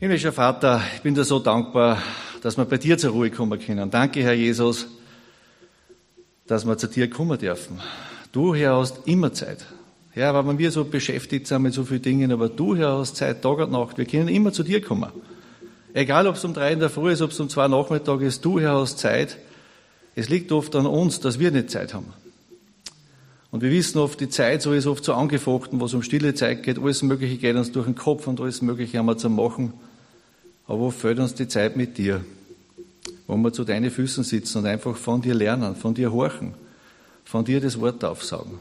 Himmlischer Vater, ich bin dir so dankbar, dass wir bei dir zur Ruhe kommen können. Danke, Herr Jesus, dass wir zu dir kommen dürfen. Du, Herr, hast immer Zeit. Herr, weil wir so beschäftigt sind mit so vielen Dingen, aber du, Herr, hast Zeit, Tag und Nacht. Wir können immer zu dir kommen. Egal, ob es um drei in der Früh ist, ob es um zwei Nachmittag ist, du, Herr, hast Zeit. Es liegt oft an uns, dass wir nicht Zeit haben. Und wir wissen oft, die Zeit so ist oft so angefochten, was um stille Zeit geht, alles Mögliche geht uns durch den Kopf und alles Mögliche haben wir zu machen. Aber wo fehlt uns die Zeit mit dir? Wo wir zu deinen Füßen sitzen und einfach von dir lernen, von dir horchen, von dir das Wort aufsagen.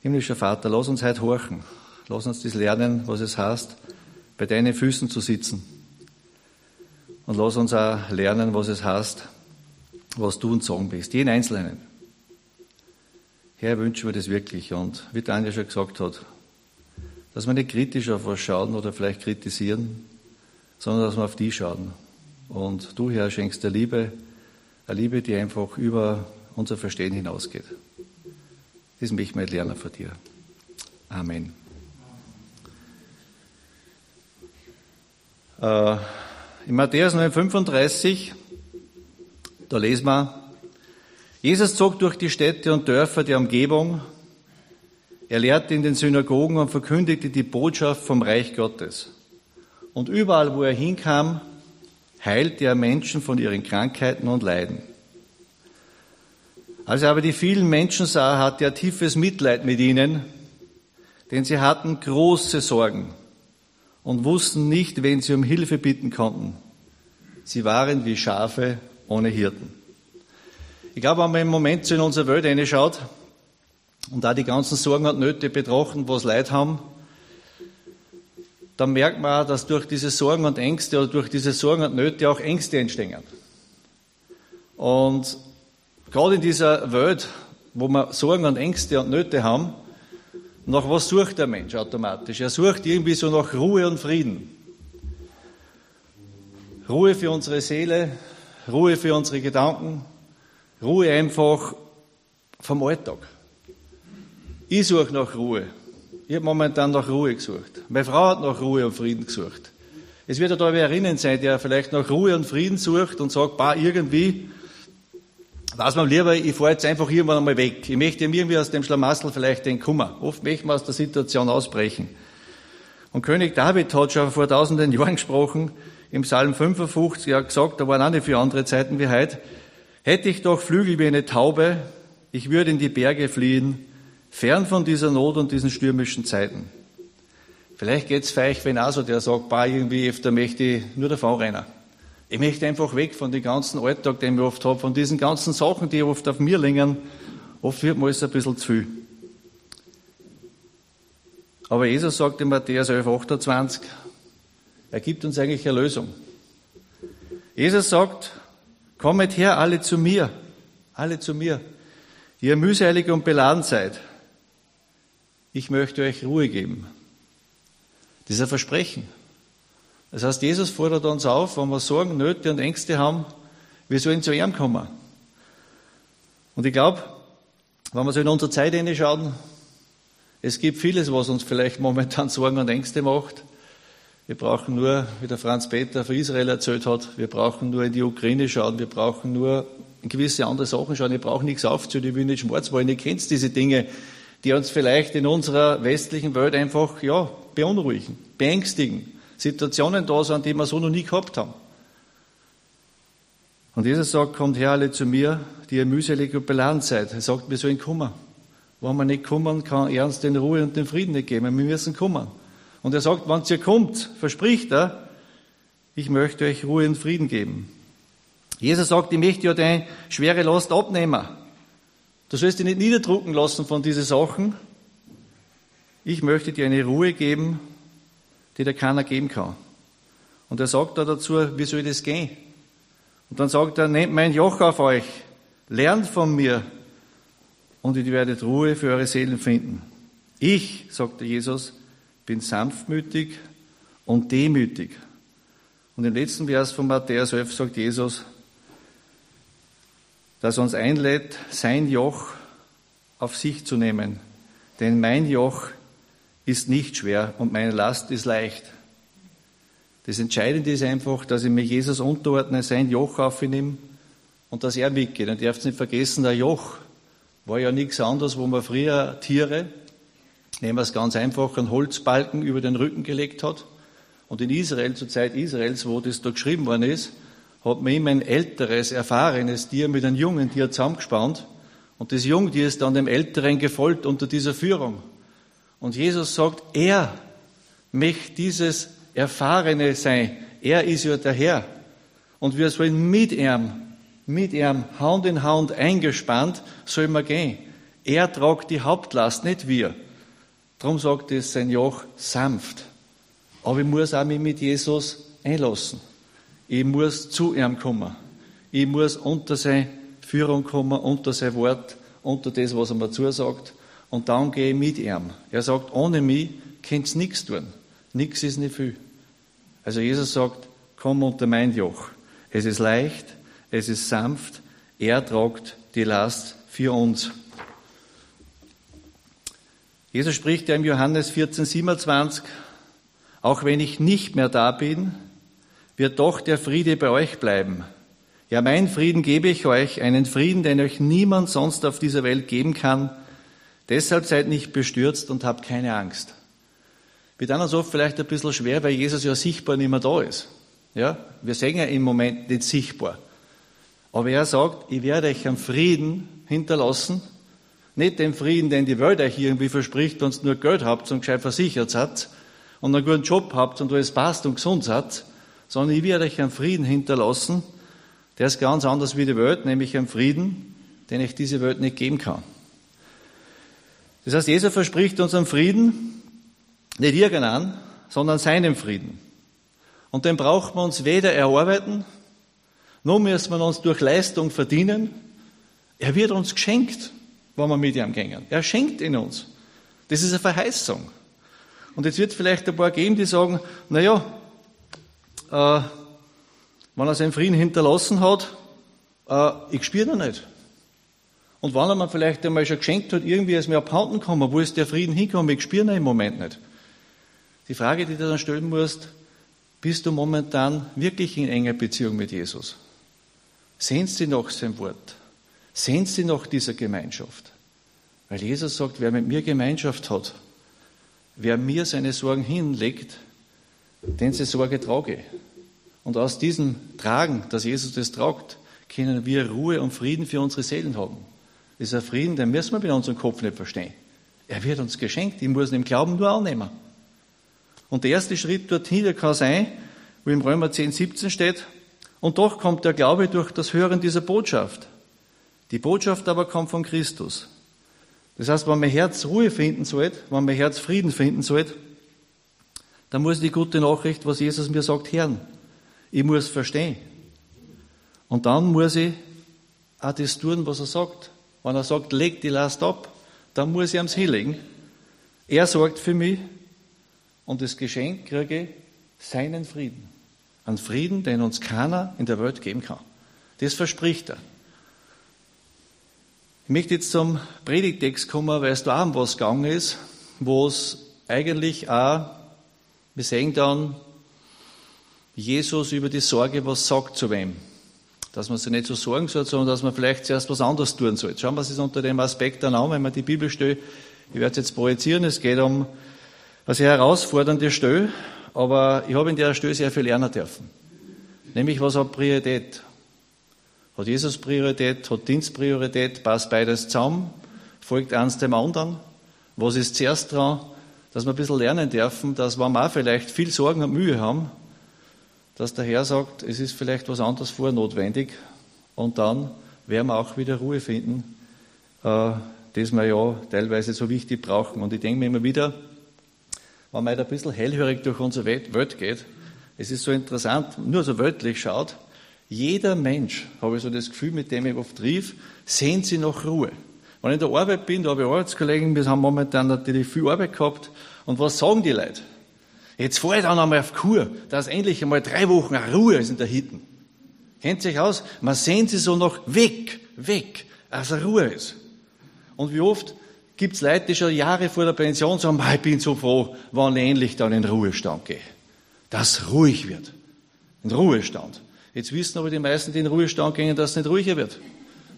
Himmlischer Vater, lass uns heute horchen. Lass uns das lernen, was es heißt, bei deinen Füßen zu sitzen. Und lass uns auch lernen, was es heißt, was du uns sagen bist. Jeden Einzelnen. Herr, wünschen wir das wirklich. Und wie Daniel schon gesagt hat, dass wir nicht kritisch auf was schauen oder vielleicht kritisieren, sondern dass wir auf die schauen. Und du, Herr, schenkst der Liebe, eine Liebe, die einfach über unser Verstehen hinausgeht. Das möchte ich lernen von dir. Amen. Äh, in Matthäus 9,35, da lesen wir, Jesus zog durch die Städte und Dörfer der Umgebung. Er lehrte in den Synagogen und verkündigte die Botschaft vom Reich Gottes. Und überall, wo er hinkam, heilte er Menschen von ihren Krankheiten und Leiden. Als er aber die vielen Menschen sah, hatte er tiefes Mitleid mit ihnen, denn sie hatten große Sorgen und wussten nicht, wen sie um Hilfe bitten konnten. Sie waren wie Schafe ohne Hirten. Ich glaube, wenn man im Moment so in unsere Welt reinschaut und da die ganzen Sorgen und Nöte betrachten, was Leid haben, dann merkt man auch, dass durch diese Sorgen und Ängste oder durch diese Sorgen und Nöte auch Ängste entstehen. Und gerade in dieser Welt, wo wir Sorgen und Ängste und Nöte haben, nach was sucht der Mensch automatisch? Er sucht irgendwie so nach Ruhe und Frieden. Ruhe für unsere Seele, Ruhe für unsere Gedanken, Ruhe einfach vom Alltag. Ich suche nach Ruhe. Ich habe momentan nach Ruhe gesucht. Meine Frau hat nach Ruhe und Frieden gesucht. Es wird ja da wer erinnern sein, der vielleicht nach Ruhe und Frieden sucht und sagt, bah, irgendwie, weiß man lieber, ich fahre jetzt einfach irgendwann einmal weg. Ich möchte irgendwie aus dem Schlamassel vielleicht den Kummer. Oft möchte man aus der Situation ausbrechen. Und König David hat schon vor tausenden Jahren gesprochen, im Psalm 55, er hat gesagt, da waren auch nicht für andere Zeiten wie heute, hätte ich doch Flügel wie eine Taube, ich würde in die Berge fliehen, Fern von dieser Not und diesen stürmischen Zeiten. Vielleicht geht's euch, wenn auch so, der sagt, bah, irgendwie, öfter möchte ich nur davon rennen. Ich möchte einfach weg von dem ganzen Alltag, den ich oft habe, von diesen ganzen Sachen, die oft auf mir liegen. Oft wird mir alles ein bisschen zu viel. Aber Jesus sagt in Matthäus 11, 28, er gibt uns eigentlich eine Lösung. Jesus sagt, kommet her alle zu mir, alle zu mir, ihr mühselig und beladen seid ich möchte euch Ruhe geben. Dieser Versprechen. Das heißt, Jesus fordert uns auf, wenn wir Sorgen, Nöte und Ängste haben, wir sollen zu ihm kommen. Und ich glaube, wenn wir so in unsere Zeit hineinschauen, es gibt vieles, was uns vielleicht momentan Sorgen und Ängste macht. Wir brauchen nur, wie der Franz Peter von Israel erzählt hat, wir brauchen nur in die Ukraine schauen, wir brauchen nur in gewisse andere Sachen schauen, ich brauche nichts aufzuhören, ich will nicht schwarz wollen, ihr kennt diese Dinge, die uns vielleicht in unserer westlichen Welt einfach, ja, beunruhigen, beängstigen. Situationen da sind, die wir so noch nie gehabt haben. Und Jesus sagt, kommt her alle zu mir, die ihr mühselig und beladen seid. Er sagt, wir sollen kommen. Wenn wir nicht kommen, kann er uns den Ruhe und den Frieden nicht geben. Wir müssen kommen. Und er sagt, wenn ihr kommt, verspricht er, ich möchte euch Ruhe und Frieden geben. Jesus sagt, ich möchte ja deine schwere Last abnehmen. Du sollst dich nicht niederdrucken lassen von diesen Sachen. Ich möchte dir eine Ruhe geben, die dir keiner geben kann. Und er sagt da dazu, wie soll das gehen? Und dann sagt er, nehmt mein Joch auf euch, lernt von mir und ihr werdet Ruhe für eure Seelen finden. Ich, sagte Jesus, bin sanftmütig und demütig. Und im letzten Vers von Matthäus 11 sagt Jesus, das uns einlädt, sein Joch auf sich zu nehmen. Denn mein Joch ist nicht schwer und meine Last ist leicht. Das Entscheidende ist einfach, dass ich mir Jesus unterordne, sein Joch aufnehme und dass er mitgeht. Und ihr dürft nicht vergessen, der Joch war ja nichts anderes, wo man früher Tiere, nehmen wir es ganz einfach, einen Holzbalken über den Rücken gelegt hat. Und in Israel, zur Zeit Israels, wo das da geschrieben worden ist, hat man immer ein älteres, erfahrenes Tier mit einem jungen Tier zusammengespannt. Und das Jungtier ist dann dem Älteren gefolgt unter dieser Führung. Und Jesus sagt, er möchte dieses Erfahrene sein. Er ist ja der Herr. Und wir sollen mit ihm, mit ihm Hand in Hand eingespannt, sollen wir gehen. Er tragt die Hauptlast, nicht wir. Darum sagt es sein Joch sanft. Aber ich muss auch mich mit Jesus einlassen. Ich muss zu ihm kommen. Ich muss unter seine Führung kommen, unter sein Wort, unter das, was er mir zusagt. Und dann gehe ich mit ihm. Er sagt, ohne mich könnt ihr nichts tun. Nichts ist nicht viel. Also Jesus sagt, komm unter mein Joch. Es ist leicht, es ist sanft, er tragt die Last für uns. Jesus spricht ja im Johannes 14, 27, auch wenn ich nicht mehr da bin, wird doch der Friede bei euch bleiben. Ja, mein Frieden gebe ich euch, einen Frieden, den euch niemand sonst auf dieser Welt geben kann. Deshalb seid nicht bestürzt und habt keine Angst. Wird uns oft vielleicht ein bisschen schwer, weil Jesus ja sichtbar nicht mehr da ist. Ja, wir sehen ja im Moment nicht sichtbar. Aber er sagt, ich werde euch einen Frieden hinterlassen. Nicht den Frieden, den die Welt euch irgendwie verspricht, wenn ihr nur Geld habt und gescheit versichert seid und einen guten Job habt und alles passt und gesund seid, sondern ich werde euch einen Frieden hinterlassen, der ist ganz anders wie die Welt, nämlich einen Frieden, den ich diese Welt nicht geben kann. Das heißt, Jesus verspricht uns einen Frieden, nicht irgendeinen, sondern seinen Frieden. Und den braucht man uns weder erarbeiten, noch müssen wir uns durch Leistung verdienen. Er wird uns geschenkt, wenn wir mit ihm gehen. Er schenkt ihn uns. Das ist eine Verheißung. Und jetzt wird es vielleicht ein paar geben, die sagen, na ja, äh, wenn er seinen Frieden hinterlassen hat, äh, ich spüre ihn nicht. Und wenn er mir vielleicht einmal schon geschenkt hat, irgendwie ist mir abhanden gekommen, wo ist der Frieden hingekommen, ich spüre ihn im Moment nicht. Die Frage, die du dann stellen musst, bist du momentan wirklich in enger Beziehung mit Jesus? Sehnst du nach sein Wort? Sehnst du nach dieser Gemeinschaft? Weil Jesus sagt, wer mit mir Gemeinschaft hat, wer mir seine Sorgen hinlegt, den sie Sorge trage. Und aus diesem Tragen, dass Jesus das tragt, können wir Ruhe und Frieden für unsere Seelen haben. Ein Frieden, den müssen wir mit unserem Kopf nicht verstehen. Er wird uns geschenkt, ich muss ihn im Glauben nur annehmen. Und der erste Schritt dorthin, der kann sein, wo im Römer 10, 17 steht, und doch kommt der Glaube durch das Hören dieser Botschaft. Die Botschaft aber kommt von Christus. Das heißt, wenn mein Herz Ruhe finden soll, wenn mein Herz Frieden finden soll, dann muss ich die gute Nachricht, was Jesus mir sagt, hören. Ich muss verstehen. Und dann muss ich auch das tun, was er sagt. Wenn er sagt, leg die Last ab, dann muss ich ans hinlegen. Er sorgt für mich und das Geschenk kriege ich seinen Frieden. Einen Frieden, den uns keiner in der Welt geben kann. Das verspricht er. Ich möchte jetzt zum Predigtext kommen, weil es da um was gegangen ist, wo es eigentlich auch wir sehen dann Jesus über die Sorge, was sagt zu wem. Dass man sich nicht so sorgen soll, sondern dass man vielleicht zuerst was anderes tun soll. Schauen wir es unter dem Aspekt dann an, wenn man die Bibel stellt. Ich werde es jetzt projizieren. Es geht um eine sehr herausfordernde Stelle, aber ich habe in der Stelle sehr viel lernen dürfen. Nämlich, was hat Priorität? Hat Jesus Priorität? Hat Dienst Priorität? Passt beides zusammen? Folgt eins dem anderen? Was ist zuerst dran? Dass wir ein bisschen lernen dürfen, dass wenn wir vielleicht viel Sorgen und Mühe haben, dass der Herr sagt, es ist vielleicht was anderes vor notwendig und dann werden wir auch wieder Ruhe finden, äh, das wir ja teilweise so wichtig brauchen. Und ich denke mir immer wieder, wenn man ein bisschen hellhörig durch unsere Welt geht, es ist so interessant, nur so wörtlich schaut, jeder Mensch, habe ich so das Gefühl, mit dem ich oft rief, sehnt sie nach Ruhe. Wenn ich in der Arbeit bin, da habe ich Arbeitskollegen, wir haben momentan natürlich viel Arbeit gehabt. Und was sagen die Leute? Jetzt fahre ich dann einmal auf Kur, dass endlich einmal drei Wochen Ruhe ist in der Hitten. Kennt sich aus? Man sehnt sich so noch weg, weg, als Ruhe ist. Und wie oft gibt es Leute, die schon Jahre vor der Pension sagen, ich bin so froh, wann ich endlich dann in Ruhestand gehe. dass ruhig wird. Ein Ruhestand. Jetzt wissen aber die meisten, die in Ruhestand gehen, dass es nicht ruhiger wird.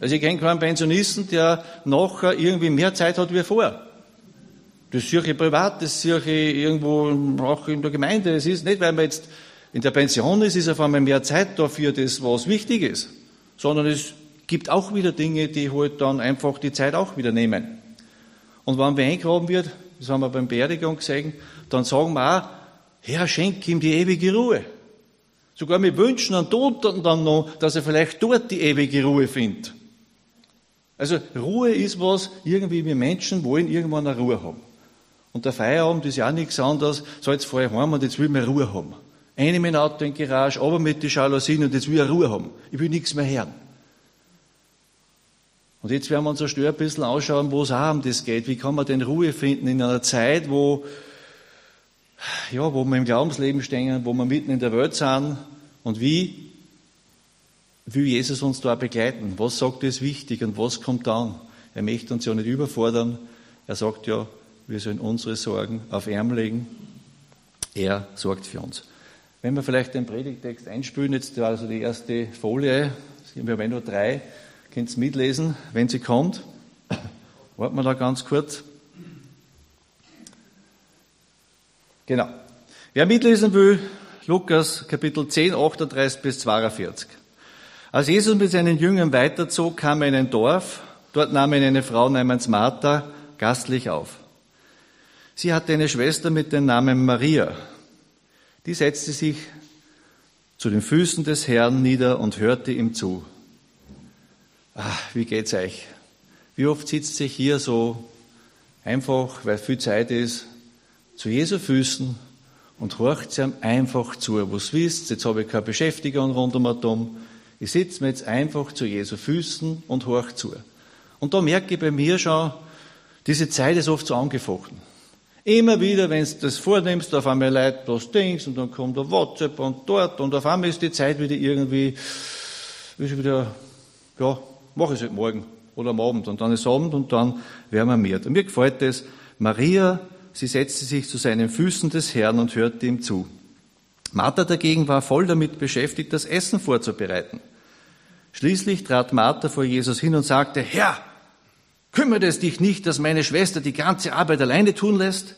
Also ich kenne keinen Pensionisten, der nachher irgendwie mehr Zeit hat wie vorher. Das sehe ich privat, das sehe ich irgendwo auch in der Gemeinde. Es ist nicht, weil man jetzt in der Pension ist, ist auf einmal mehr Zeit dafür, das, was wichtig ist. Sondern es gibt auch wieder Dinge, die halt dann einfach die Zeit auch wieder nehmen. Und wenn wir eingraben wird, das haben wir beim Beerdigung gesehen, dann sagen wir auch, Herr, schenk ihm die ewige Ruhe. Sogar wir wünschen an Toten dann noch, dass er vielleicht dort die ewige Ruhe findet. Also Ruhe ist was, irgendwie wir Menschen wollen irgendwann eine Ruhe haben. Und der Feierabend ist ja auch nichts anderes, so jetzt fahre ich heim und jetzt will ich Ruhe haben. Eine mein Auto in die Garage, aber mit den Jalousien und jetzt will ich Ruhe haben. Ich will nichts mehr hören. Und jetzt werden wir uns ein bisschen anschauen, wo es auch um das geht. Wie kann man denn Ruhe finden in einer Zeit, wo, ja, wo wir im Glaubensleben stehen, wo wir mitten in der Welt sind und wie will Jesus uns da begleiten? Was sagt er ist wichtig und was kommt dann? Er möchte uns ja nicht überfordern. Er sagt ja, wir sollen unsere Sorgen auf ihn legen. Er sorgt für uns. Wenn wir vielleicht den Predigtext einspülen, jetzt also die erste Folie, wir haben nur drei, könnt ihr mitlesen, wenn sie kommt. Warten wir da ganz kurz. Genau. Wer mitlesen will, Lukas Kapitel 10, 38 bis 42. Als Jesus mit seinen Jüngern weiterzog, kam er in ein Dorf. Dort nahm er eine Frau namens Martha gastlich auf. Sie hatte eine Schwester mit dem Namen Maria. Die setzte sich zu den Füßen des Herrn nieder und hörte ihm zu. Ach, wie geht's euch? Wie oft sitzt sich hier so einfach, weil viel Zeit ist, zu Jesu Füßen und horcht ihm einfach zu. Was wisst, jetzt habe ich keine Beschäftigung rund um Atom. Ich sitze mir jetzt einfach zu Jesu Füßen und horch zu. Und da merke ich bei mir schon, diese Zeit ist oft so angefochten. Immer wieder, wenn du das vornimmst, auf einmal Leute bloß Dings und dann kommt der WhatsApp und dort und auf einmal ist die Zeit wieder irgendwie, ist wieder, ja, mach ich es halt morgen oder am Abend und dann ist Abend und dann werden wir mehr. Und mir gefällt das, Maria, sie setzte sich zu seinen Füßen des Herrn und hörte ihm zu. Martha dagegen war voll damit beschäftigt, das Essen vorzubereiten. Schließlich trat Martha vor Jesus hin und sagte, Herr, Kümmert es dich nicht, dass meine Schwester die ganze Arbeit alleine tun lässt?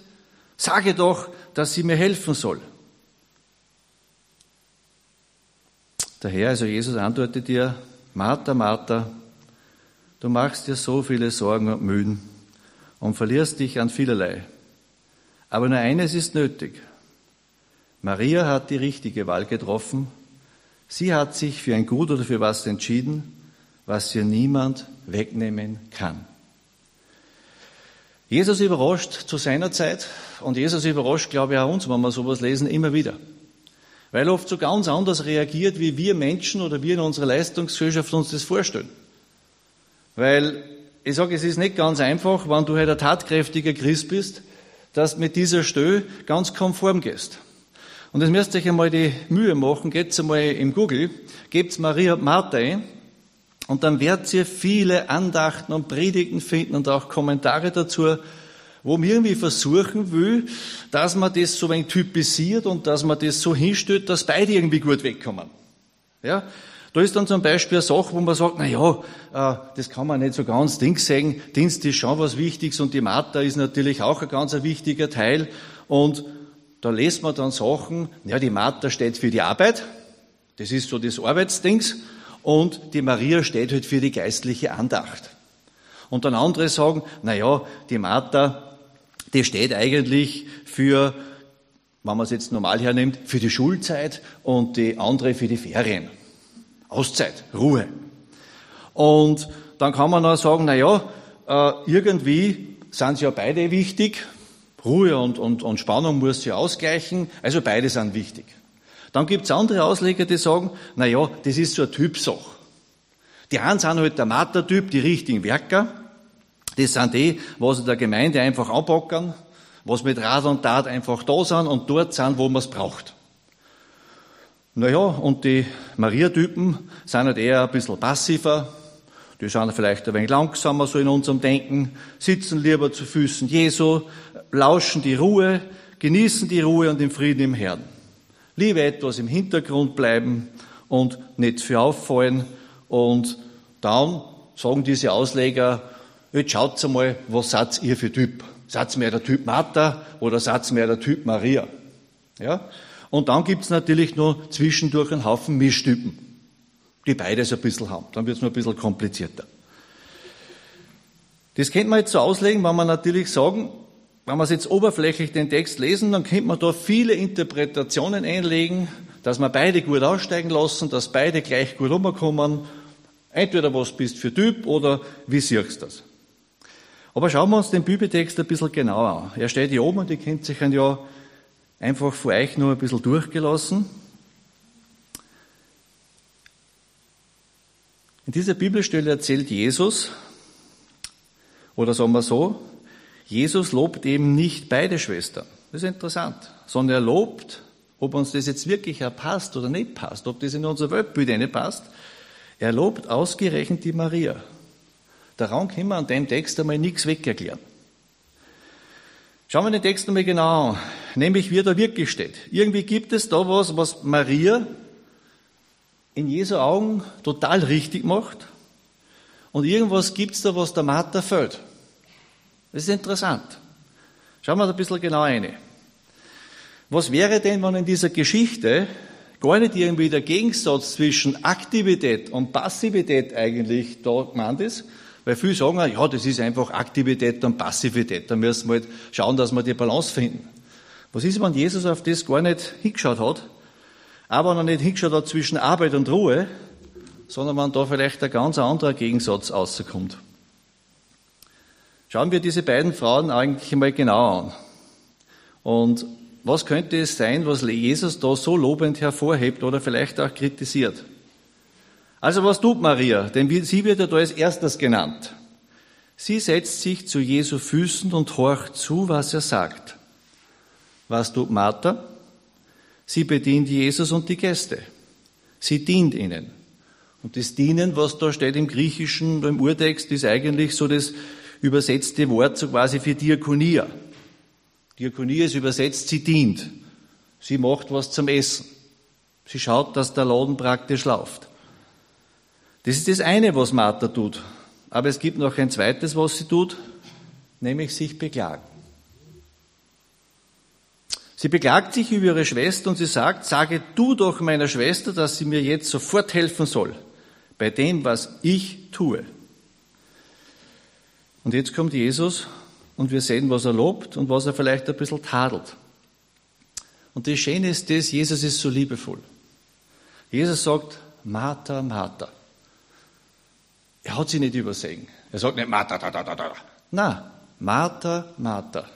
Sage doch, dass sie mir helfen soll. Der Herr, also Jesus, antwortet dir, Martha, Martha, du machst dir so viele Sorgen und Mühen und verlierst dich an vielerlei. Aber nur eines ist nötig. Maria hat die richtige Wahl getroffen. Sie hat sich für ein Gut oder für was entschieden, was ihr niemand wegnehmen kann. Jesus überrascht zu seiner Zeit und Jesus überrascht, glaube ich, auch uns, wenn wir sowas lesen, immer wieder. Weil er oft so ganz anders reagiert, wie wir Menschen oder wir in unserer Leistungsgesellschaft uns das vorstellen. Weil, ich sage, es ist nicht ganz einfach, wenn du halt ein tatkräftiger Christ bist, dass du mit dieser Stelle ganz konform gehst. Und jetzt müsst ihr euch einmal die Mühe machen, geht's einmal im Google, gebt Maria Martha ein, und dann werdet ihr viele Andachten und Predigten finden und auch Kommentare dazu, wo man irgendwie versuchen will, dass man das so ein typisiert und dass man das so hinstellt, dass beide irgendwie gut wegkommen. Ja? Da ist dann zum Beispiel eine Sache, wo man sagt, na ja, äh, das kann man nicht so ganz Ding sagen. Dienst ist schon was Wichtiges und die Mathe ist natürlich auch ein ganz wichtiger Teil. Und da lässt man dann Sachen, ja, die Mathe steht für die Arbeit. Das ist so das Arbeitsdings und die Maria steht halt für die geistliche Andacht. Und dann andere sagen, na ja, die Martha, die steht eigentlich für, wenn man es jetzt normal hernimmt, für die Schulzeit und die andere für die Ferien. Auszeit, Ruhe. Und dann kann man auch sagen, na ja, äh, irgendwie sind sie ja beide wichtig. Ruhe und, und, und Spannung muss sie ausgleichen. Also beide sind wichtig. Dann gibt's andere Ausleger, die sagen, na ja, das ist so eine Typsache. Die einen sind halt der Matertyp, die richtigen Werker. Das sind die, was in der Gemeinde einfach anpacken, was mit Rat und Tat einfach da sind und dort sind, wo man es braucht. Naja, und die Maria-Typen sind halt eher ein bisschen passiver, die sind vielleicht ein wenig langsamer so in unserem Denken, sitzen lieber zu Füßen Jesu, lauschen die Ruhe, genießen die Ruhe und den Frieden im Herrn. Lieber etwas im Hintergrund bleiben und nicht für auffallen. Und dann sagen diese Ausleger, jetzt schaut mal, was seid ihr für Typ? Seid mehr der Typ Martha oder seid mehr der Typ Maria? Ja? Und dann gibt's natürlich nur zwischendurch einen Haufen Mischtypen, die beides ein bisschen haben. Dann wird's nur ein bisschen komplizierter. Das könnte man jetzt so auslegen, wenn man natürlich sagen, wenn wir jetzt oberflächlich den Text lesen, dann könnte man da viele Interpretationen einlegen, dass wir beide gut aussteigen lassen, dass beide gleich gut rumkommen. Entweder was bist für Typ oder wie siehst du das? Aber schauen wir uns den Bibeltext ein bisschen genauer an. Er steht hier oben und ihr könnt sich ja einfach vor euch nur ein bisschen durchgelassen. In dieser Bibelstelle erzählt Jesus, oder sagen wir so, Jesus lobt eben nicht beide Schwestern. Das ist interessant. Sondern er lobt, ob uns das jetzt wirklich passt oder nicht passt, ob das in unser Weltbild nicht passt. Er lobt ausgerechnet die Maria. Daran können wir an dem Text einmal nichts wegerklären. Schauen wir den Text einmal genau an, nämlich wie er da wirklich steht. Irgendwie gibt es da was, was Maria in Jesu Augen total richtig macht und irgendwas gibt es da, was der Martha fällt. Das ist interessant. Schauen wir da ein bisschen genau rein. Was wäre denn, wenn in dieser Geschichte gar nicht irgendwie der Gegensatz zwischen Aktivität und Passivität eigentlich da gemeint ist? Weil viele sagen, ja, das ist einfach Aktivität und Passivität. Da müssen wir halt schauen, dass wir die Balance finden. Was ist, wenn Jesus auf das gar nicht hingeschaut hat? Aber noch nicht hingeschaut hat zwischen Arbeit und Ruhe, sondern wenn da vielleicht ein ganz anderer Gegensatz rauskommt. Schauen wir diese beiden Frauen eigentlich mal genau an. Und was könnte es sein, was Jesus da so lobend hervorhebt oder vielleicht auch kritisiert? Also was tut Maria? Denn sie wird ja da als erstes genannt. Sie setzt sich zu Jesu Füßen und horcht zu, was er sagt. Was tut Martha? Sie bedient Jesus und die Gäste. Sie dient ihnen. Und das Dienen, was da steht im Griechischen, im Urtext, ist eigentlich so das übersetzte Wort so quasi für Diakonia. Diakonia ist übersetzt, sie dient. Sie macht was zum Essen. Sie schaut, dass der Laden praktisch läuft. Das ist das eine, was Martha tut. Aber es gibt noch ein zweites, was sie tut, nämlich sich beklagen. Sie beklagt sich über ihre Schwester und sie sagt, sage du doch meiner Schwester, dass sie mir jetzt sofort helfen soll bei dem, was ich tue. Und jetzt kommt Jesus und wir sehen, was er lobt und was er vielleicht ein bisschen tadelt. Und das Schöne ist das, Jesus ist so liebevoll. Jesus sagt, Martha, Martha. Er hat sie nicht übersehen. Er sagt nicht Martha, da, da, da, da. Na, Martha, Martha.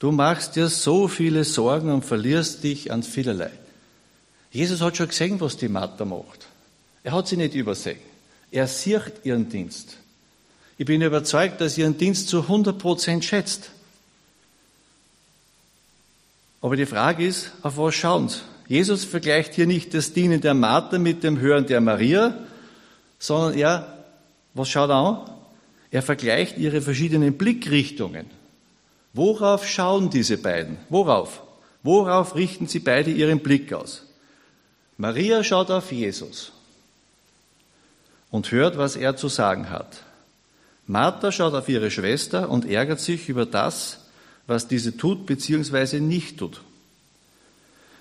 Du machst dir so viele Sorgen und verlierst dich an vielerlei. Jesus hat schon gesehen, was die Martha macht. Er hat sie nicht übersehen. Er sieht ihren Dienst. Ich bin überzeugt, dass ihr ihren Dienst zu 100 Prozent schätzt. Aber die Frage ist, auf was schauen sie? Jesus vergleicht hier nicht das Dienen der Martha mit dem Hören der Maria, sondern er, was schaut er an? Er vergleicht ihre verschiedenen Blickrichtungen. Worauf schauen diese beiden? Worauf? Worauf richten sie beide ihren Blick aus? Maria schaut auf Jesus und hört, was er zu sagen hat. Martha schaut auf ihre Schwester und ärgert sich über das, was diese tut bzw. nicht tut.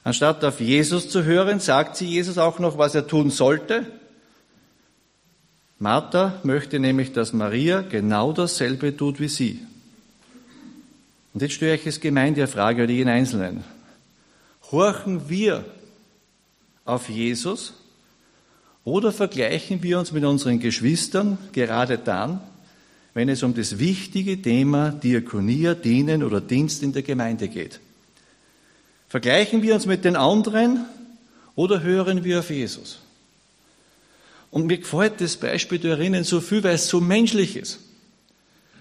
Anstatt auf Jesus zu hören, sagt sie Jesus auch noch, was er tun sollte. Martha möchte nämlich, dass Maria genau dasselbe tut wie sie. Und jetzt stelle ich es Gemeindefrage oder jeden Einzelnen. Horchen wir auf Jesus oder vergleichen wir uns mit unseren Geschwistern gerade dann, wenn es um das wichtige Thema Diakonie, Dienen oder Dienst in der Gemeinde geht? Vergleichen wir uns mit den anderen oder hören wir auf Jesus? Und mir gefällt das Beispiel der Erinnern so viel, weil es so menschlich ist.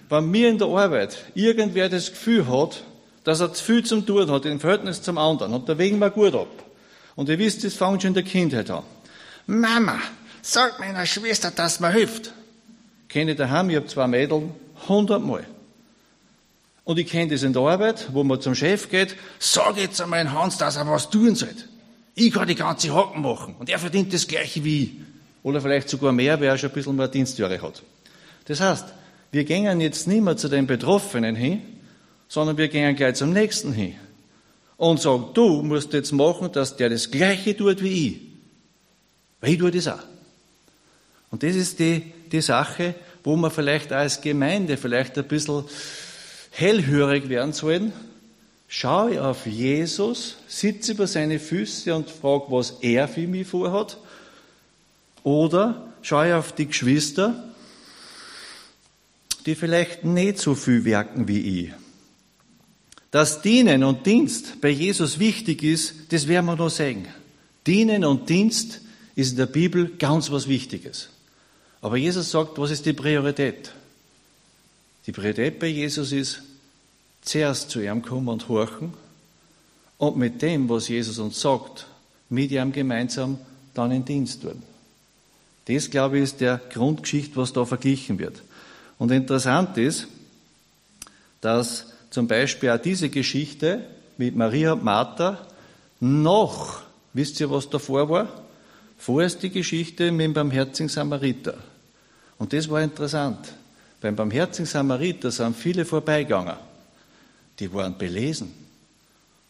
Wenn mir in der Arbeit irgendwer das Gefühl hat, dass er zu viel zum tun hat im Verhältnis zum anderen und da wegen wir gut ab. Und ihr wisst, das fängt schon in der Kindheit an. Mama, sag meiner Schwester, dass mir hilft. Kenne ich daheim, ich habe zwei Mädel, hundertmal. Und ich kenne das in der Arbeit, wo man zum Chef geht, sag jetzt einmal in Hans, dass er was tun soll. Ich kann die ganze Haken machen und er verdient das Gleiche wie ich. Oder vielleicht sogar mehr, weil er schon ein bisschen mehr Dienstjahre hat. Das heißt, wir gehen jetzt nicht mehr zu den Betroffenen hin, sondern wir gehen gleich zum Nächsten hin und sagen, du musst jetzt machen, dass der das Gleiche tut wie ich. Weil ich tue das auch. Und das ist die, die Sache, wo wir vielleicht als Gemeinde vielleicht ein bisschen hellhörig werden sollen. Schau auf Jesus, sitze über seine Füße und frage, was er für mich vorhat. Oder schaue ich auf die Geschwister, die vielleicht nicht so viel wirken wie ich. Dass Dienen und Dienst bei Jesus wichtig ist, das werden wir noch sehen. Dienen und Dienst ist in der Bibel ganz was Wichtiges. Aber Jesus sagt, was ist die Priorität? Die Priorität bei Jesus ist, zuerst zu ihm kommen und horchen und mit dem, was Jesus uns sagt, mit ihm gemeinsam dann in Dienst tun. Das, glaube ich, ist der Grundgeschichte, was da verglichen wird. Und interessant ist, dass zum Beispiel auch diese Geschichte mit Maria und Martha noch, wisst ihr, was davor war? Vorher ist die Geschichte mit dem barmherzigen Samariter. Und das war interessant. Beim barmherzigen Samariter sind viele vorbeigegangen. Die waren belesen.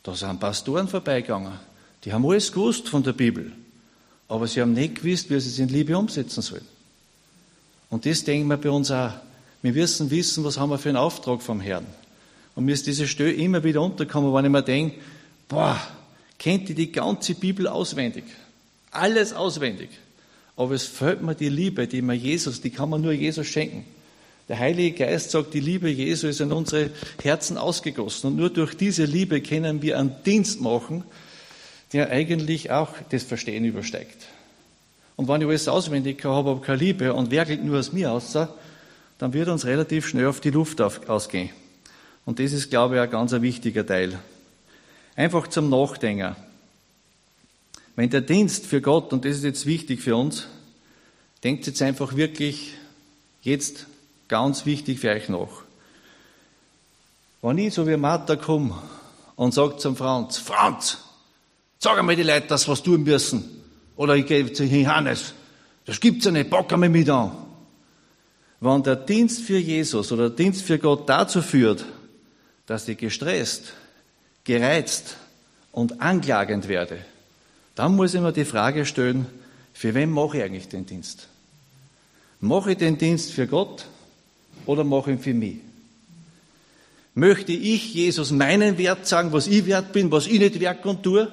Da sind Pastoren vorbeigegangen. Die haben alles gewusst von der Bibel. Aber sie haben nicht gewusst, wie sie es in Liebe umsetzen sollen. Und das denken wir bei uns auch. Wir müssen wissen, was haben wir für einen Auftrag vom Herrn. Und mir ist diese Stelle immer wieder unterkommen, wenn ich mir denke, boah, kennt ihr die ganze Bibel auswendig? Alles auswendig. Aber es fehlt mir die Liebe, die mir Jesus, die kann man nur Jesus schenken. Der Heilige Geist sagt, die Liebe Jesu ist in unsere Herzen ausgegossen. Und nur durch diese Liebe können wir einen Dienst machen, der eigentlich auch das Verstehen übersteigt. Und wenn ich alles auswendig habe, aber keine Liebe und werkelt nur aus mir aus, dann wird uns relativ schnell auf die Luft ausgehen. Und das ist, glaube ich, ein ganz wichtiger Teil. Einfach zum Nachdenken. Wenn der Dienst für Gott, und das ist jetzt wichtig für uns, denkt jetzt einfach wirklich jetzt ganz wichtig für euch nach. Wenn ich so wie Martha komme und sage zum Franz, Franz, sag einmal die Leute das, was tun müssen. Oder ich gehe zu Johannes, das gibt's ja nicht, pack einmal mit an. Wenn der Dienst für Jesus oder der Dienst für Gott dazu führt, dass ich gestresst, gereizt und anklagend werde, dann muss ich mir die Frage stellen, für wen mache ich eigentlich den Dienst? Mache ich den Dienst für Gott oder mache ich ihn für mich? Möchte ich Jesus meinen Wert sagen, was ich wert bin, was ich nicht wert und tue?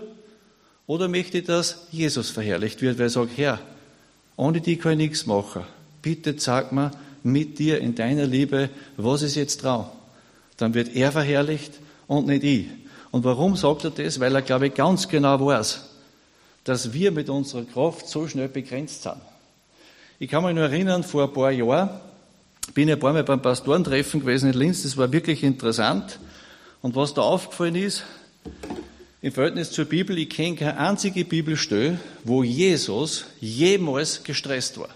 Oder möchte ich, dass Jesus verherrlicht wird, weil ich sage, Herr, ohne die kann ich nichts machen. Bitte sag mir mit dir in deiner Liebe, was ist jetzt dran? Dann wird er verherrlicht und nicht ich. Und warum sagt er das? Weil er, glaube ich, ganz genau weiß, dass wir mit unserer Kraft so schnell begrenzt sind. Ich kann mich nur erinnern, vor ein paar Jahren bin ich ein paar Mal beim Pastorentreffen gewesen in Linz, das war wirklich interessant. Und was da aufgefallen ist, im Verhältnis zur Bibel, ich kenne keine einzige Bibelstelle, wo Jesus jemals gestresst war.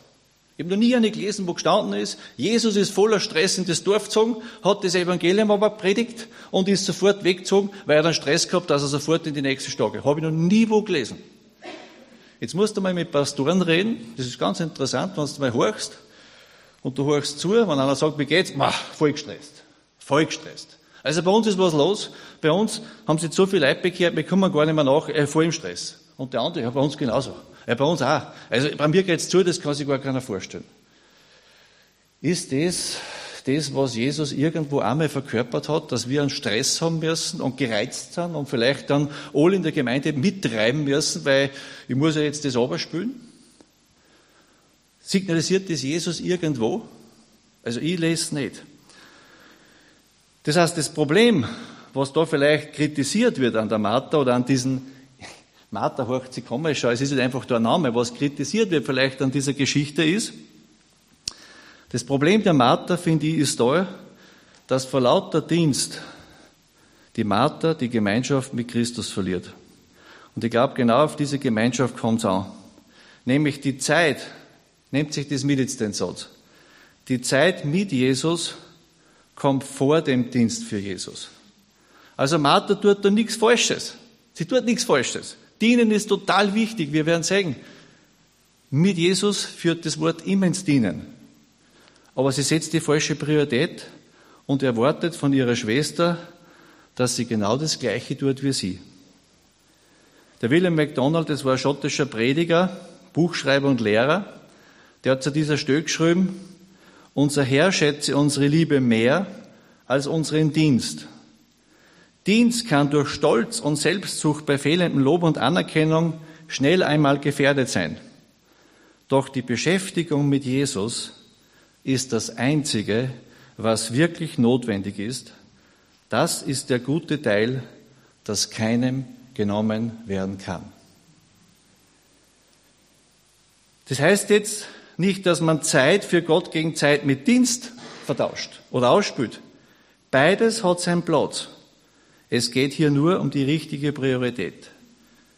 Ich habe noch nie eine gelesen, wo gestanden ist, Jesus ist voller Stress in das Dorf gezogen, hat das Evangelium aber predigt und ist sofort weggezogen, weil er dann Stress gehabt, dass er sofort in die nächste Stage. Habe ich noch nie wo gelesen. Jetzt musst du mal mit Pastoren reden, das ist ganz interessant, wenn du mal horchst und du horchst zu, wenn einer sagt, wie geht's? Mach, voll gestresst. Voll gestresst. Also bei uns ist was los. Bei uns haben sich so viele Leute bekehrt, wir kommen gar nicht mehr nach, äh, voll im Stress. Und der andere, ja, bei uns genauso. Ja, bei uns auch. Also bei mir geht's zu, das kann sich gar keiner vorstellen. Ist das das, was Jesus irgendwo einmal verkörpert hat, dass wir einen Stress haben müssen und gereizt sind und vielleicht dann alle in der Gemeinde mittreiben müssen, weil ich muss ja jetzt das spülen? Signalisiert das Jesus irgendwo? Also ich lese es nicht. Das heißt, das Problem, was da vielleicht kritisiert wird an der Martha oder an diesen Martha horcht sie komisch, es ist nicht einfach der Name, was kritisiert wird vielleicht an dieser Geschichte ist, das Problem der Martha, finde ich, ist da, dass vor lauter Dienst die Martha die Gemeinschaft mit Christus verliert. Und ich glaube, genau auf diese Gemeinschaft kommt es an. Nämlich die Zeit, nehmt sich das mit jetzt den Satz, die Zeit mit Jesus kommt vor dem Dienst für Jesus. Also Martha tut da nichts Falsches. Sie tut nichts Falsches. Dienen ist total wichtig. Wir werden sagen, mit Jesus führt das Wort immer ins Dienen. Aber sie setzt die falsche Priorität und erwartet von ihrer Schwester, dass sie genau das Gleiche tut wie sie. Der William MacDonald, das war ein schottischer Prediger, Buchschreiber und Lehrer, der hat zu dieser Stelle geschrieben, unser Herr schätze unsere Liebe mehr als unseren Dienst. Dienst kann durch Stolz und Selbstsucht bei fehlendem Lob und Anerkennung schnell einmal gefährdet sein. Doch die Beschäftigung mit Jesus ist das Einzige, was wirklich notwendig ist. Das ist der gute Teil, das keinem genommen werden kann. Das heißt jetzt nicht, dass man Zeit für Gott gegen Zeit mit Dienst vertauscht oder ausspült. Beides hat seinen Platz. Es geht hier nur um die richtige Priorität.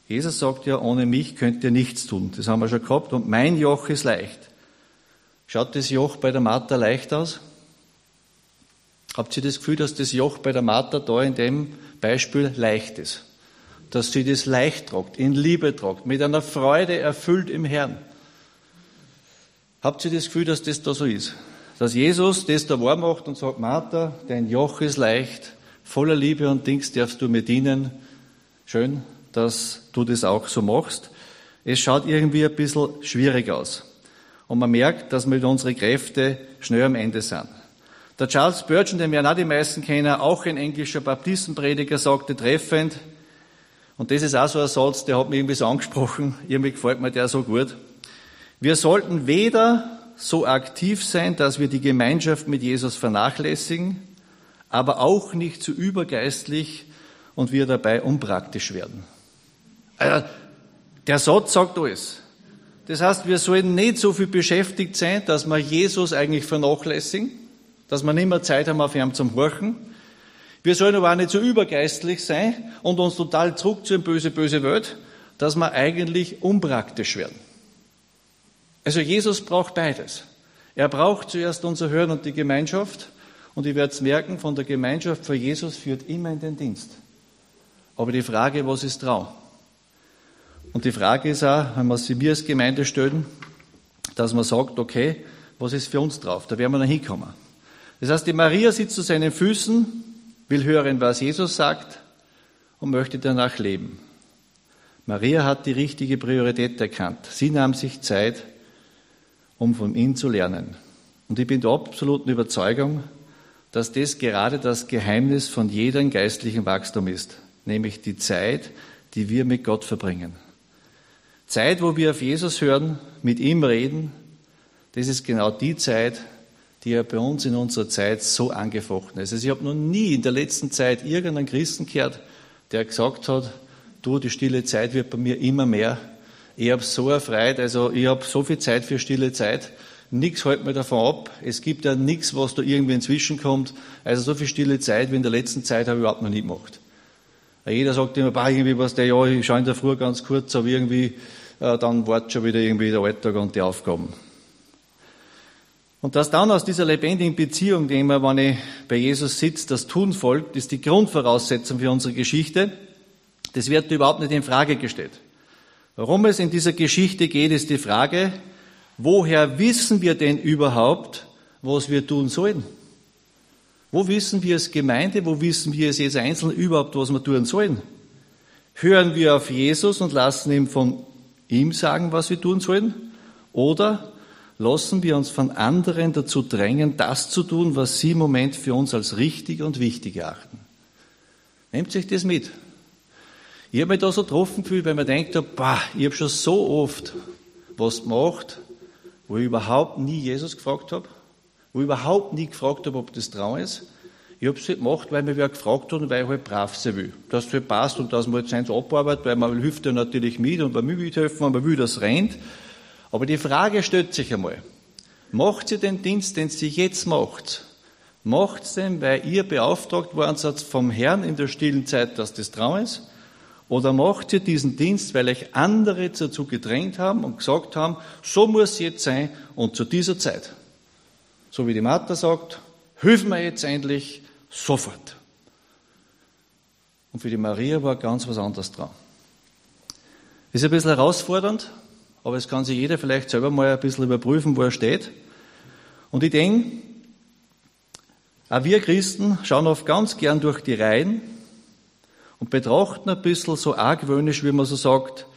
Jesus sagt ja, ohne mich könnt ihr nichts tun. Das haben wir schon gehabt. Und mein Joch ist leicht. Schaut das Joch bei der Martha leicht aus? Habt ihr das Gefühl, dass das Joch bei der Martha da in dem Beispiel leicht ist? Dass sie das leicht tragt, in Liebe tragt, mit einer Freude erfüllt im Herrn. Habt ihr das Gefühl, dass das da so ist? Dass Jesus das da wahr macht und sagt, Martha, dein Joch ist leicht, voller Liebe und Dings darfst du mir dienen. Schön, dass du das auch so machst. Es schaut irgendwie ein bisschen schwierig aus. Und man merkt, dass wir mit unseren Kräften schnell am Ende sind. Der Charles Spurgeon, den wir auch die meisten kennen, auch ein englischer Baptistenprediger, sagte treffend, und das ist auch so ein Satz, der hat mich irgendwie so angesprochen, irgendwie gefällt mir der so gut. Wir sollten weder so aktiv sein, dass wir die Gemeinschaft mit Jesus vernachlässigen, aber auch nicht zu übergeistlich und wir dabei unpraktisch werden. Also, der Satz sagt alles. Das heißt, wir sollen nicht so viel beschäftigt sein, dass wir Jesus eigentlich vernachlässigen, dass wir nicht mehr Zeit haben auf ihn zum Horchen. Wir sollen aber auch nicht so übergeistlich sein und uns total zurückziehen, böse, böse Welt, dass wir eigentlich unpraktisch werden. Also Jesus braucht beides. Er braucht zuerst unser Hören und die Gemeinschaft und ich werde es merken, von der Gemeinschaft für Jesus führt immer in den Dienst. Aber die Frage, was ist Trau? Und die Frage ist auch, wenn wir sie mir als Gemeinde stellen, dass man sagt, okay, was ist für uns drauf? Da werden wir dann hinkommen. Das heißt, die Maria sitzt zu seinen Füßen, will hören, was Jesus sagt und möchte danach leben. Maria hat die richtige Priorität erkannt. Sie nahm sich Zeit, um von ihm zu lernen. Und ich bin der absoluten Überzeugung, dass das gerade das Geheimnis von jedem geistlichen Wachstum ist, nämlich die Zeit, die wir mit Gott verbringen. Zeit, wo wir auf Jesus hören, mit ihm reden, das ist genau die Zeit, die ja bei uns in unserer Zeit so angefochten ist. Also ich habe noch nie in der letzten Zeit irgendeinen Christen gehört, der gesagt hat, du, die stille Zeit wird bei mir immer mehr. Ich habe so erfreut, also ich habe so viel Zeit für stille Zeit. Nichts hält mir davon ab. Es gibt ja nichts, was da irgendwie inzwischen kommt. Also so viel stille Zeit wie in der letzten Zeit habe ich überhaupt noch nie gemacht. Jeder sagt immer, bah, irgendwie was der, ja, ich schaue in der Früh ganz kurz, aber irgendwie, äh, dann wartet schon wieder irgendwie der Alltag und die Aufgaben. Und dass dann aus dieser lebendigen Beziehung, die immer, wenn ich bei Jesus sitze, das Tun folgt, ist die Grundvoraussetzung für unsere Geschichte. Das wird überhaupt nicht in Frage gestellt. Warum es in dieser Geschichte geht, ist die Frage, Woher wissen wir denn überhaupt, was wir tun sollen? Wo wissen wir als Gemeinde, wo wissen wir als jetzt Einzelne überhaupt, was wir tun sollen? Hören wir auf Jesus und lassen ihm von ihm sagen, was wir tun sollen? Oder lassen wir uns von anderen dazu drängen, das zu tun, was sie im Moment für uns als richtig und wichtig erachten? Nehmt sich das mit. Ich habe mich da so getroffen gefühlt, weil man denkt, bah, ich habe schon so oft was gemacht, wo ich überhaupt nie Jesus gefragt habe, wo ich überhaupt nie gefragt habe, ob das Traum ist. Ich habe es halt gemacht, weil mir wer gefragt hat und weil ich halt brav sein will. Dass es halt passt und dass man halt seins abarbeitet, weil man hilft ja natürlich mit und man will mithelfen und man will, dass es rennt. Aber die Frage stellt sich einmal. Macht ihr den Dienst, den sie jetzt macht? Macht es denn, weil ihr beauftragt worden seid vom Herrn in der stillen Zeit, dass das Traum ist? Oder macht ihr diesen Dienst, weil euch andere dazu gedrängt haben und gesagt haben, so muss es jetzt sein und zu dieser Zeit. So wie die Martha sagt, hilf mir jetzt endlich sofort. Und für die Maria war ganz was anderes dran. Ist ein bisschen herausfordernd, aber es kann sich jeder vielleicht selber mal ein bisschen überprüfen, wo er steht. Und ich denke, auch wir Christen schauen oft ganz gern durch die Reihen und betrachten ein bisschen so argwöhnisch, wie man so sagt,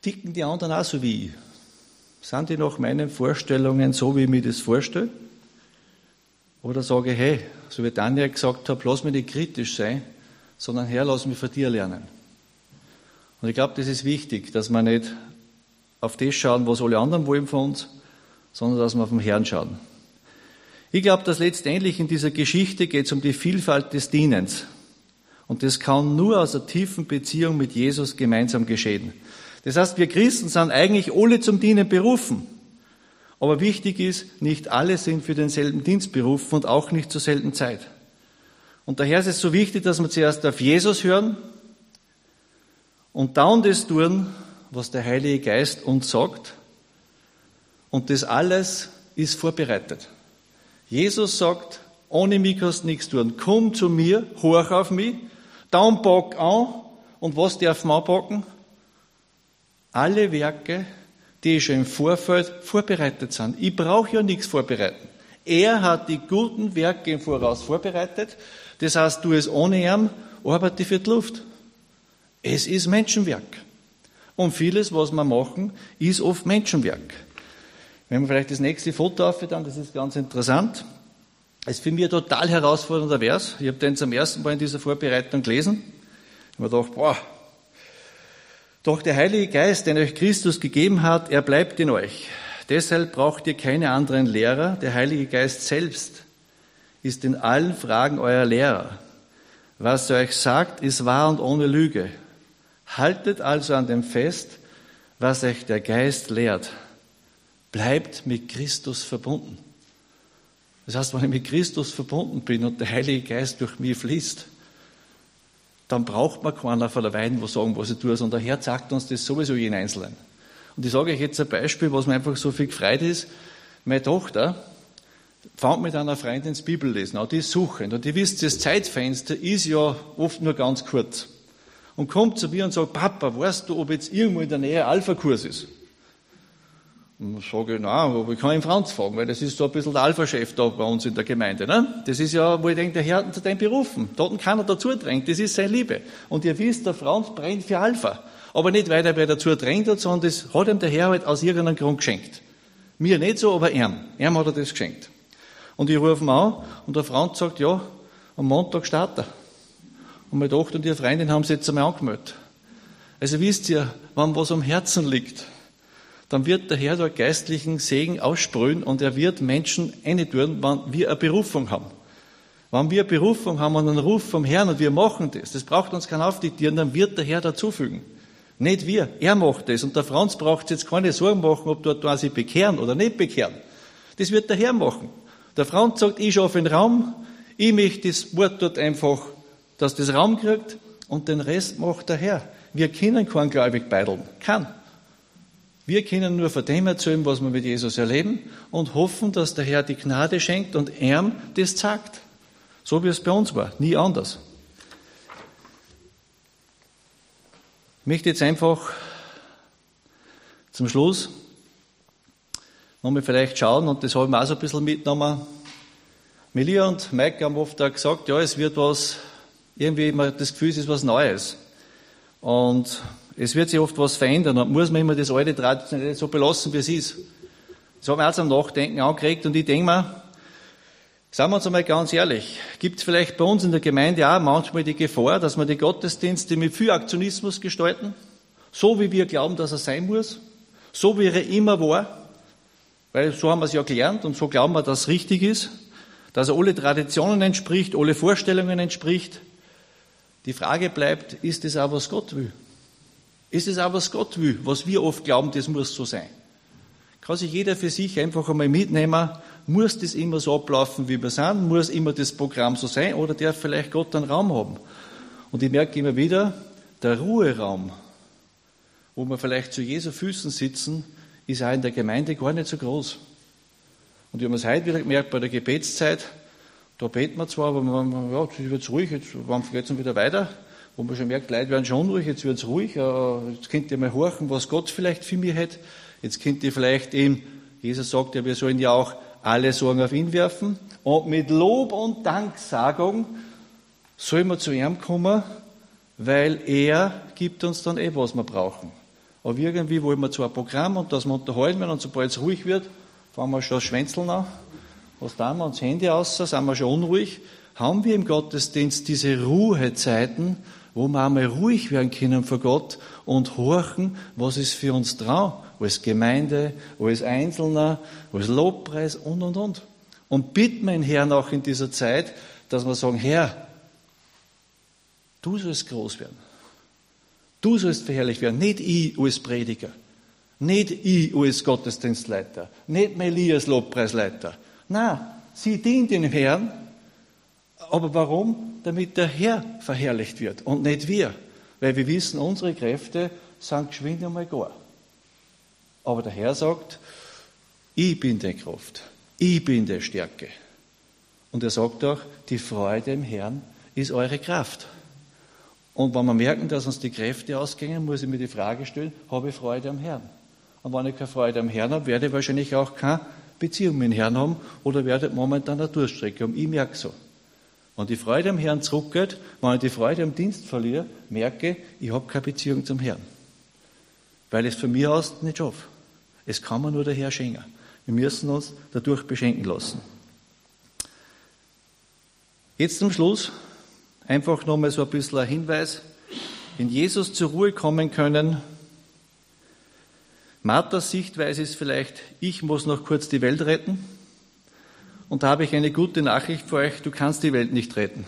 ticken die anderen auch so wie ich? Sind die nach meinen Vorstellungen so, wie ich mir das vorstelle? Oder sage ich, hey, so wie Daniel gesagt hat, lass mich nicht kritisch sein, sondern Herr, lass mich von dir lernen. Und ich glaube, das ist wichtig, dass wir nicht auf das schauen, was alle anderen wollen von uns, sondern dass wir auf den Herrn schauen. Ich glaube, dass letztendlich in dieser Geschichte geht es um die Vielfalt des Dienens. Und das kann nur aus einer tiefen Beziehung mit Jesus gemeinsam geschehen. Das heißt, wir Christen sind eigentlich alle zum Dienen berufen. Aber wichtig ist, nicht alle sind für denselben Dienst berufen und auch nicht zur selben Zeit. Und daher ist es so wichtig, dass wir zuerst auf Jesus hören und dann das tun, was der Heilige Geist uns sagt. Und das alles ist vorbereitet. Jesus sagt, ohne mich kannst du nichts tun. Komm zu mir, horch auf mich, dann pack an. Und was darf man anpacken? Alle Werke, die schon im Vorfeld vorbereitet sind. Ich brauche ja nichts vorbereiten. Er hat die guten Werke im Voraus vorbereitet. Das heißt, du es ohne ihn, arbeite für die Luft. Es ist Menschenwerk. Und vieles, was wir machen, ist oft Menschenwerk. Wenn wir vielleicht das nächste Foto aufhören, das ist ganz interessant. Es ist für mich ein total herausfordernder Vers. Ich habe den zum ersten Mal in dieser Vorbereitung gelesen. Ich habe mir gedacht, boah, doch der Heilige Geist, den euch Christus gegeben hat, er bleibt in euch. Deshalb braucht ihr keine anderen Lehrer. Der Heilige Geist selbst ist in allen Fragen euer Lehrer. Was er euch sagt, ist wahr und ohne Lüge. Haltet also an dem fest, was euch der Geist lehrt. Bleibt mit Christus verbunden. Das heißt, wenn ich mit Christus verbunden bin und der Heilige Geist durch mich fließt, dann braucht man keiner von der Weiden, was sagen, was ich tue, sondern der Herr sagt uns das sowieso jeden Einzelnen. Und ich sage euch jetzt ein Beispiel, was mir einfach so viel gefreut ist. Meine Tochter fängt mit einer Freundin das Bibellesen an, die ist suchend. Und ihr wisst, das Zeitfenster ist ja oft nur ganz kurz. Und kommt zu mir und sagt, Papa, weißt du, ob jetzt irgendwo in der Nähe Alpha-Kurs ist? Und ich sage, nein, aber ich kann ihn Franz fragen, weil das ist so ein bisschen der Alpha-Chef da bei uns in der Gemeinde. Ne? Das ist ja, wo ich denke, der Herr hat zu dem berufen. Da hat keiner dazu drängt. Das ist seine Liebe. Und ihr wisst, der Franz brennt für Alpha. Aber nicht, weil er wer dazu drängt hat, sondern das hat ihm der Herr halt aus irgendeinem Grund geschenkt. Mir nicht so, aber ihm. Ihm hat er das geschenkt. Und ich rufe ihn an und der Franz sagt, ja, am Montag startet er. Und meine Tochter und ihre Freundin haben sich jetzt einmal angemeldet. Also wisst ihr, wenn was am Herzen liegt, dann wird der Herr dort geistlichen Segen aussprühen und er wird Menschen tun, wenn wir eine Berufung haben. Wenn wir eine Berufung haben und einen Ruf vom Herrn und wir machen das, das braucht uns kein Aufdiktieren, dann wird der Herr dazufügen. Nicht wir, er macht das. Und der Franz braucht jetzt keine Sorgen machen, ob dort quasi bekehren oder nicht bekehren. Das wird der Herr machen. Der Franz sagt, ich schaffe den Raum, ich möchte das Wort dort einfach, dass das Raum kriegt und den Rest macht der Herr. Wir können kein gläubig beideln. Kann. Wir können nur von dem erzählen, was wir mit Jesus erleben und hoffen, dass der Herr die Gnade schenkt und er das sagt. So wie es bei uns war, nie anders. Ich möchte jetzt einfach zum Schluss nochmal vielleicht schauen, und das habe ich mir auch so ein bisschen mitgenommen. Melia und Mike haben oft auch gesagt, ja, es wird was, irgendwie immer das Gefühl, es ist was Neues. Und es wird sich oft was verändern. Dann muss man immer das alte Traditionelle so belassen, wie es ist. Das hat mich auch zum Nachdenken angeregt und ich denke mir, sagen wir uns einmal ganz ehrlich, gibt es vielleicht bei uns in der Gemeinde auch manchmal die Gefahr, dass wir die Gottesdienste mit viel Aktionismus gestalten, so wie wir glauben, dass er sein muss, so wie er immer war, weil so haben wir es ja gelernt und so glauben wir, dass es richtig ist, dass er alle Traditionen entspricht, alle Vorstellungen entspricht. Die Frage bleibt, ist es auch, was Gott will? Ist es auch, was Gott will, was wir oft glauben, das muss so sein? Kann sich jeder für sich einfach einmal mitnehmen, muss das immer so ablaufen, wie wir sind, muss immer das Programm so sein oder darf vielleicht Gott einen Raum haben? Und ich merke immer wieder, der Ruheraum, wo wir vielleicht zu Jesu Füßen sitzen, ist auch in der Gemeinde gar nicht so groß. Und wir haben es heute wieder gemerkt bei der Gebetszeit, Da beten wir zwar, aber man, ja, jetzt wird es ruhig, jetzt, geht es wieder weiter? Wo man schon merkt, Leute werden schon ruhig, jetzt wird es ruhig, jetzt könnt ihr mal horchen, was Gott vielleicht für mich hat. Jetzt könnt ihr vielleicht ihm, Jesus sagt ja, wir sollen ja auch alle Sorgen auf ihn werfen. Und mit Lob und Danksagung sollen wir zu ihm kommen, weil er gibt uns dann eh, was wir brauchen. Aber irgendwie wollen wir zwar ein Programm und das wir unterhalten werden und sobald es ruhig wird, fangen wir schon das Schwänzeln an. Was tun wir uns Handy aus, sind wir schon unruhig. Haben wir im Gottesdienst diese Ruhezeiten, wo wir einmal ruhig werden können vor Gott und horchen, was ist für uns dran, als Gemeinde, als Einzelner, als Lobpreis und, und, und. Und bitten den Herrn auch in dieser Zeit, dass wir sagen, Herr, du sollst groß werden. Du sollst verherrlicht werden, nicht ich als Prediger, nicht ich als Gottesdienstleiter, nicht Meli als Lobpreisleiter. Na, sie dient dem Herrn, aber warum? Damit der Herr verherrlicht wird und nicht wir. Weil wir wissen, unsere Kräfte sind geschwind einmal gar. Aber der Herr sagt, ich bin die Kraft, ich bin die Stärke. Und er sagt auch, die Freude im Herrn ist eure Kraft. Und wenn wir merken, dass uns die Kräfte ausgehen, muss ich mir die Frage stellen, habe ich Freude am Herrn? Und wenn ich keine Freude am Herrn habe, werde ich wahrscheinlich auch keine Beziehung mit dem Herrn haben oder werde momentan eine Durststrecke haben. Ich merke so. Wenn die Freude am Herrn zurückgeht, wenn ich die Freude am Dienst verliere, merke, ich habe keine Beziehung zum Herrn. Weil es von mir aus nicht schaffe. Es kann man nur der Herr schenken. Wir müssen uns dadurch beschenken lassen. Jetzt zum Schluss Einfach nochmal so ein bisschen ein Hinweis. In Jesus zur Ruhe kommen können. Marthas Sichtweise ist vielleicht, ich muss noch kurz die Welt retten. Und da habe ich eine gute Nachricht für euch, du kannst die Welt nicht retten.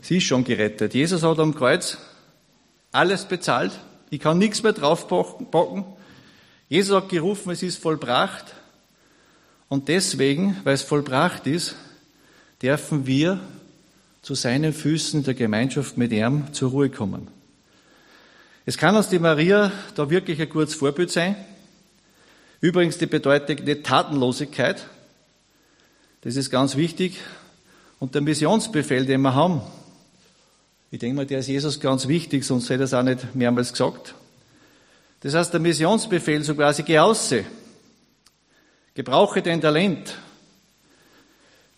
Sie ist schon gerettet. Jesus hat am Kreuz alles bezahlt. Ich kann nichts mehr draufpacken. Jesus hat gerufen, es ist vollbracht. Und deswegen, weil es vollbracht ist, dürfen wir zu seinen Füßen der Gemeinschaft mit ihm zur Ruhe kommen. Es kann uns die Maria da wirklich ein gutes Vorbild sein. Übrigens, die bedeutet nicht Tatenlosigkeit. Das ist ganz wichtig. Und der Missionsbefehl, den wir haben, ich denke mal, der ist Jesus ganz wichtig, sonst hätte er es auch nicht mehrmals gesagt. Das heißt, der Missionsbefehl so quasi, geh raus, gebrauche dein Talent,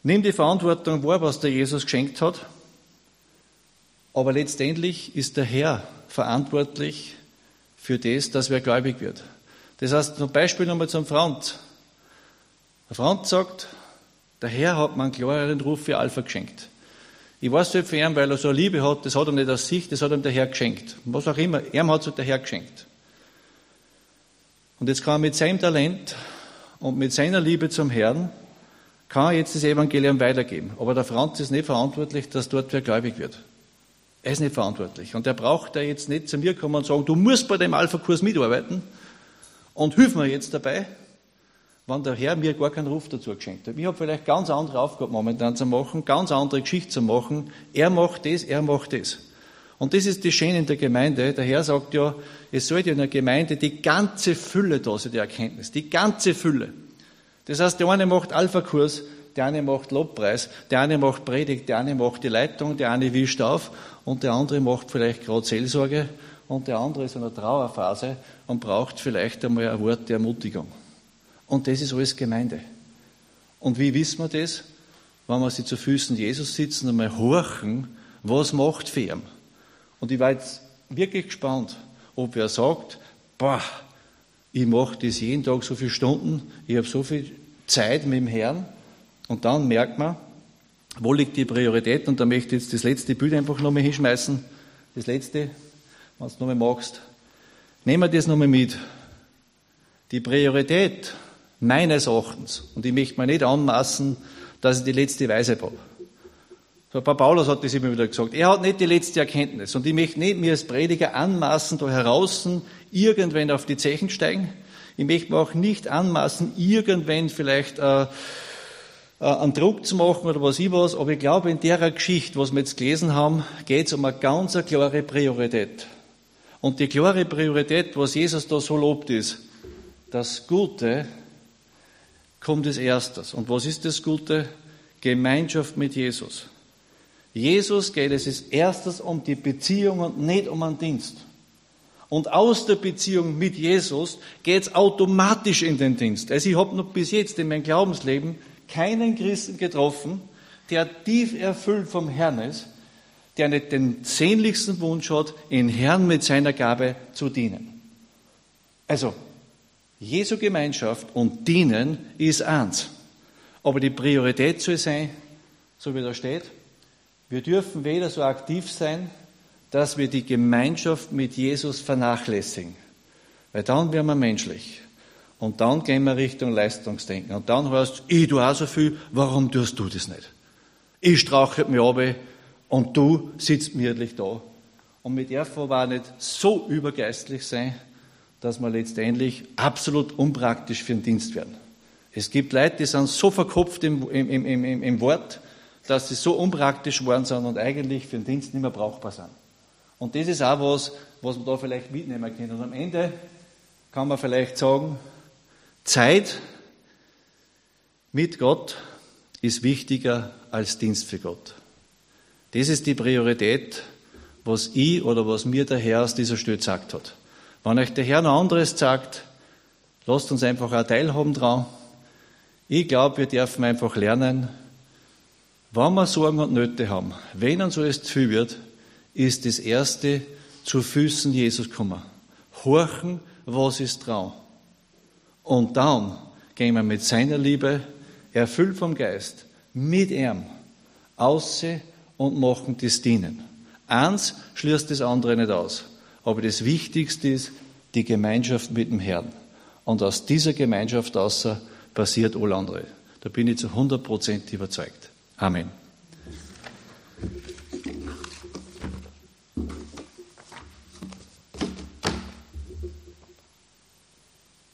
Nimm die Verantwortung wahr, was der Jesus geschenkt hat. Aber letztendlich ist der Herr verantwortlich für das, dass wer gläubig wird. Das heißt, zum Beispiel nochmal zum Franz. Der Franz sagt, der Herr hat mir einen klareren Ruf für Alpha geschenkt. Ich weiß nicht für ihn, weil er so eine Liebe hat, das hat er nicht aus sich, das hat ihm der Herr geschenkt. Was auch immer, er hat es der Herr geschenkt. Und jetzt kann er mit seinem Talent und mit seiner Liebe zum Herrn kann er jetzt das Evangelium weitergeben. Aber der Franz ist nicht verantwortlich, dass dort wer gläubig wird. Er ist nicht verantwortlich. Und er braucht da jetzt nicht zu mir kommen und sagen, du musst bei dem Alpha-Kurs mitarbeiten und hilf mir jetzt dabei, wenn der Herr mir gar keinen Ruf dazu geschenkt hat. Ich habe vielleicht ganz andere Aufgaben momentan zu machen, ganz andere Geschichte zu machen. Er macht das, er macht das. Und das ist die Schöne in der Gemeinde. Der Herr sagt ja, es sollte in der Gemeinde die ganze Fülle da sein, die Erkenntnis, die ganze Fülle. Das heißt, der eine macht Alpha-Kurs, der eine macht Lobpreis, der eine macht Predigt, der eine macht die Leitung, der eine wischt auf und der andere macht vielleicht gerade Seelsorge und der andere ist in einer Trauerphase und braucht vielleicht einmal ein Wort der Ermutigung. Und das ist alles Gemeinde. Und wie wissen wir das? Wenn wir sie zu Füßen Jesus sitzen und mal horchen, was macht für ihn? Und ich war jetzt wirklich gespannt, ob er sagt, boah, ich mache das jeden Tag so viele Stunden, ich habe so viel Zeit mit dem Herrn und dann merkt man, wo liegt die Priorität und da möchte ich jetzt das letzte Bild einfach nochmal hinschmeißen. Das letzte, wenn du nochmal magst. Nehmen wir das nochmal mit. Die Priorität meines Erachtens, und ich möchte mir nicht anmaßen, dass ich die letzte Weisheit habe. So, Paulus hat das immer wieder gesagt. Er hat nicht die letzte Erkenntnis. Und ich möchte nicht mir als Prediger anmaßen, da heraus irgendwann auf die Zechen steigen. Ich möchte mir auch nicht anmaßen, irgendwann vielleicht äh, äh, einen Druck zu machen oder was ich was, aber ich glaube, in der Geschichte, was wir jetzt gelesen haben, geht es um eine ganz klare Priorität. Und die klare Priorität, was Jesus da so lobt, ist, das Gute kommt als erstes. Und was ist das Gute? Gemeinschaft mit Jesus. Jesus geht es als erstes um die Beziehung und nicht um einen Dienst. Und aus der Beziehung mit Jesus geht es automatisch in den Dienst. Also ich habe noch bis jetzt in meinem Glaubensleben keinen Christen getroffen, der tief erfüllt vom Herrn ist, der nicht den sehnlichsten Wunsch hat, den Herrn mit seiner Gabe zu dienen. Also, Jesu Gemeinschaft und Dienen ist eins. Aber die Priorität soll sein, so wie da steht, wir dürfen weder so aktiv sein, dass wir die Gemeinschaft mit Jesus vernachlässigen. Weil dann werden wir menschlich. Und dann gehen wir Richtung Leistungsdenken. Und dann heißt es, ich tue auch so viel, warum tust du das nicht? Ich strauche mich ab und du sitzt mirlich da. Und mit der auch nicht so übergeistlich sein, dass wir letztendlich absolut unpraktisch für den Dienst werden. Es gibt Leute, die sind so verkopft im, im, im, im, Wort, dass sie so unpraktisch geworden sind und eigentlich für den Dienst nicht mehr brauchbar sind. Und das ist auch was, was man da vielleicht mitnehmen kann. Und am Ende kann man vielleicht sagen, Zeit mit Gott ist wichtiger als Dienst für Gott. Das ist die Priorität, was ich oder was mir der Herr aus dieser Stelle gesagt hat. Wenn euch der Herr noch anderes sagt, lasst uns einfach auch teilhaben dran. Ich glaube, wir dürfen einfach lernen, wenn wir Sorgen und Nöte haben, wenn uns alles zu viel wird, ist das Erste zu Füßen Jesus kommen. Horchen, was ist dran. Und dann gehen wir mit seiner Liebe, erfüllt vom Geist, mit ihm, aussehen und machen das Dienen. Eins schließt das andere nicht aus. Aber das Wichtigste ist die Gemeinschaft mit dem Herrn. Und aus dieser Gemeinschaft außer passiert alles andere. Da bin ich zu 100 Prozent überzeugt. Amen.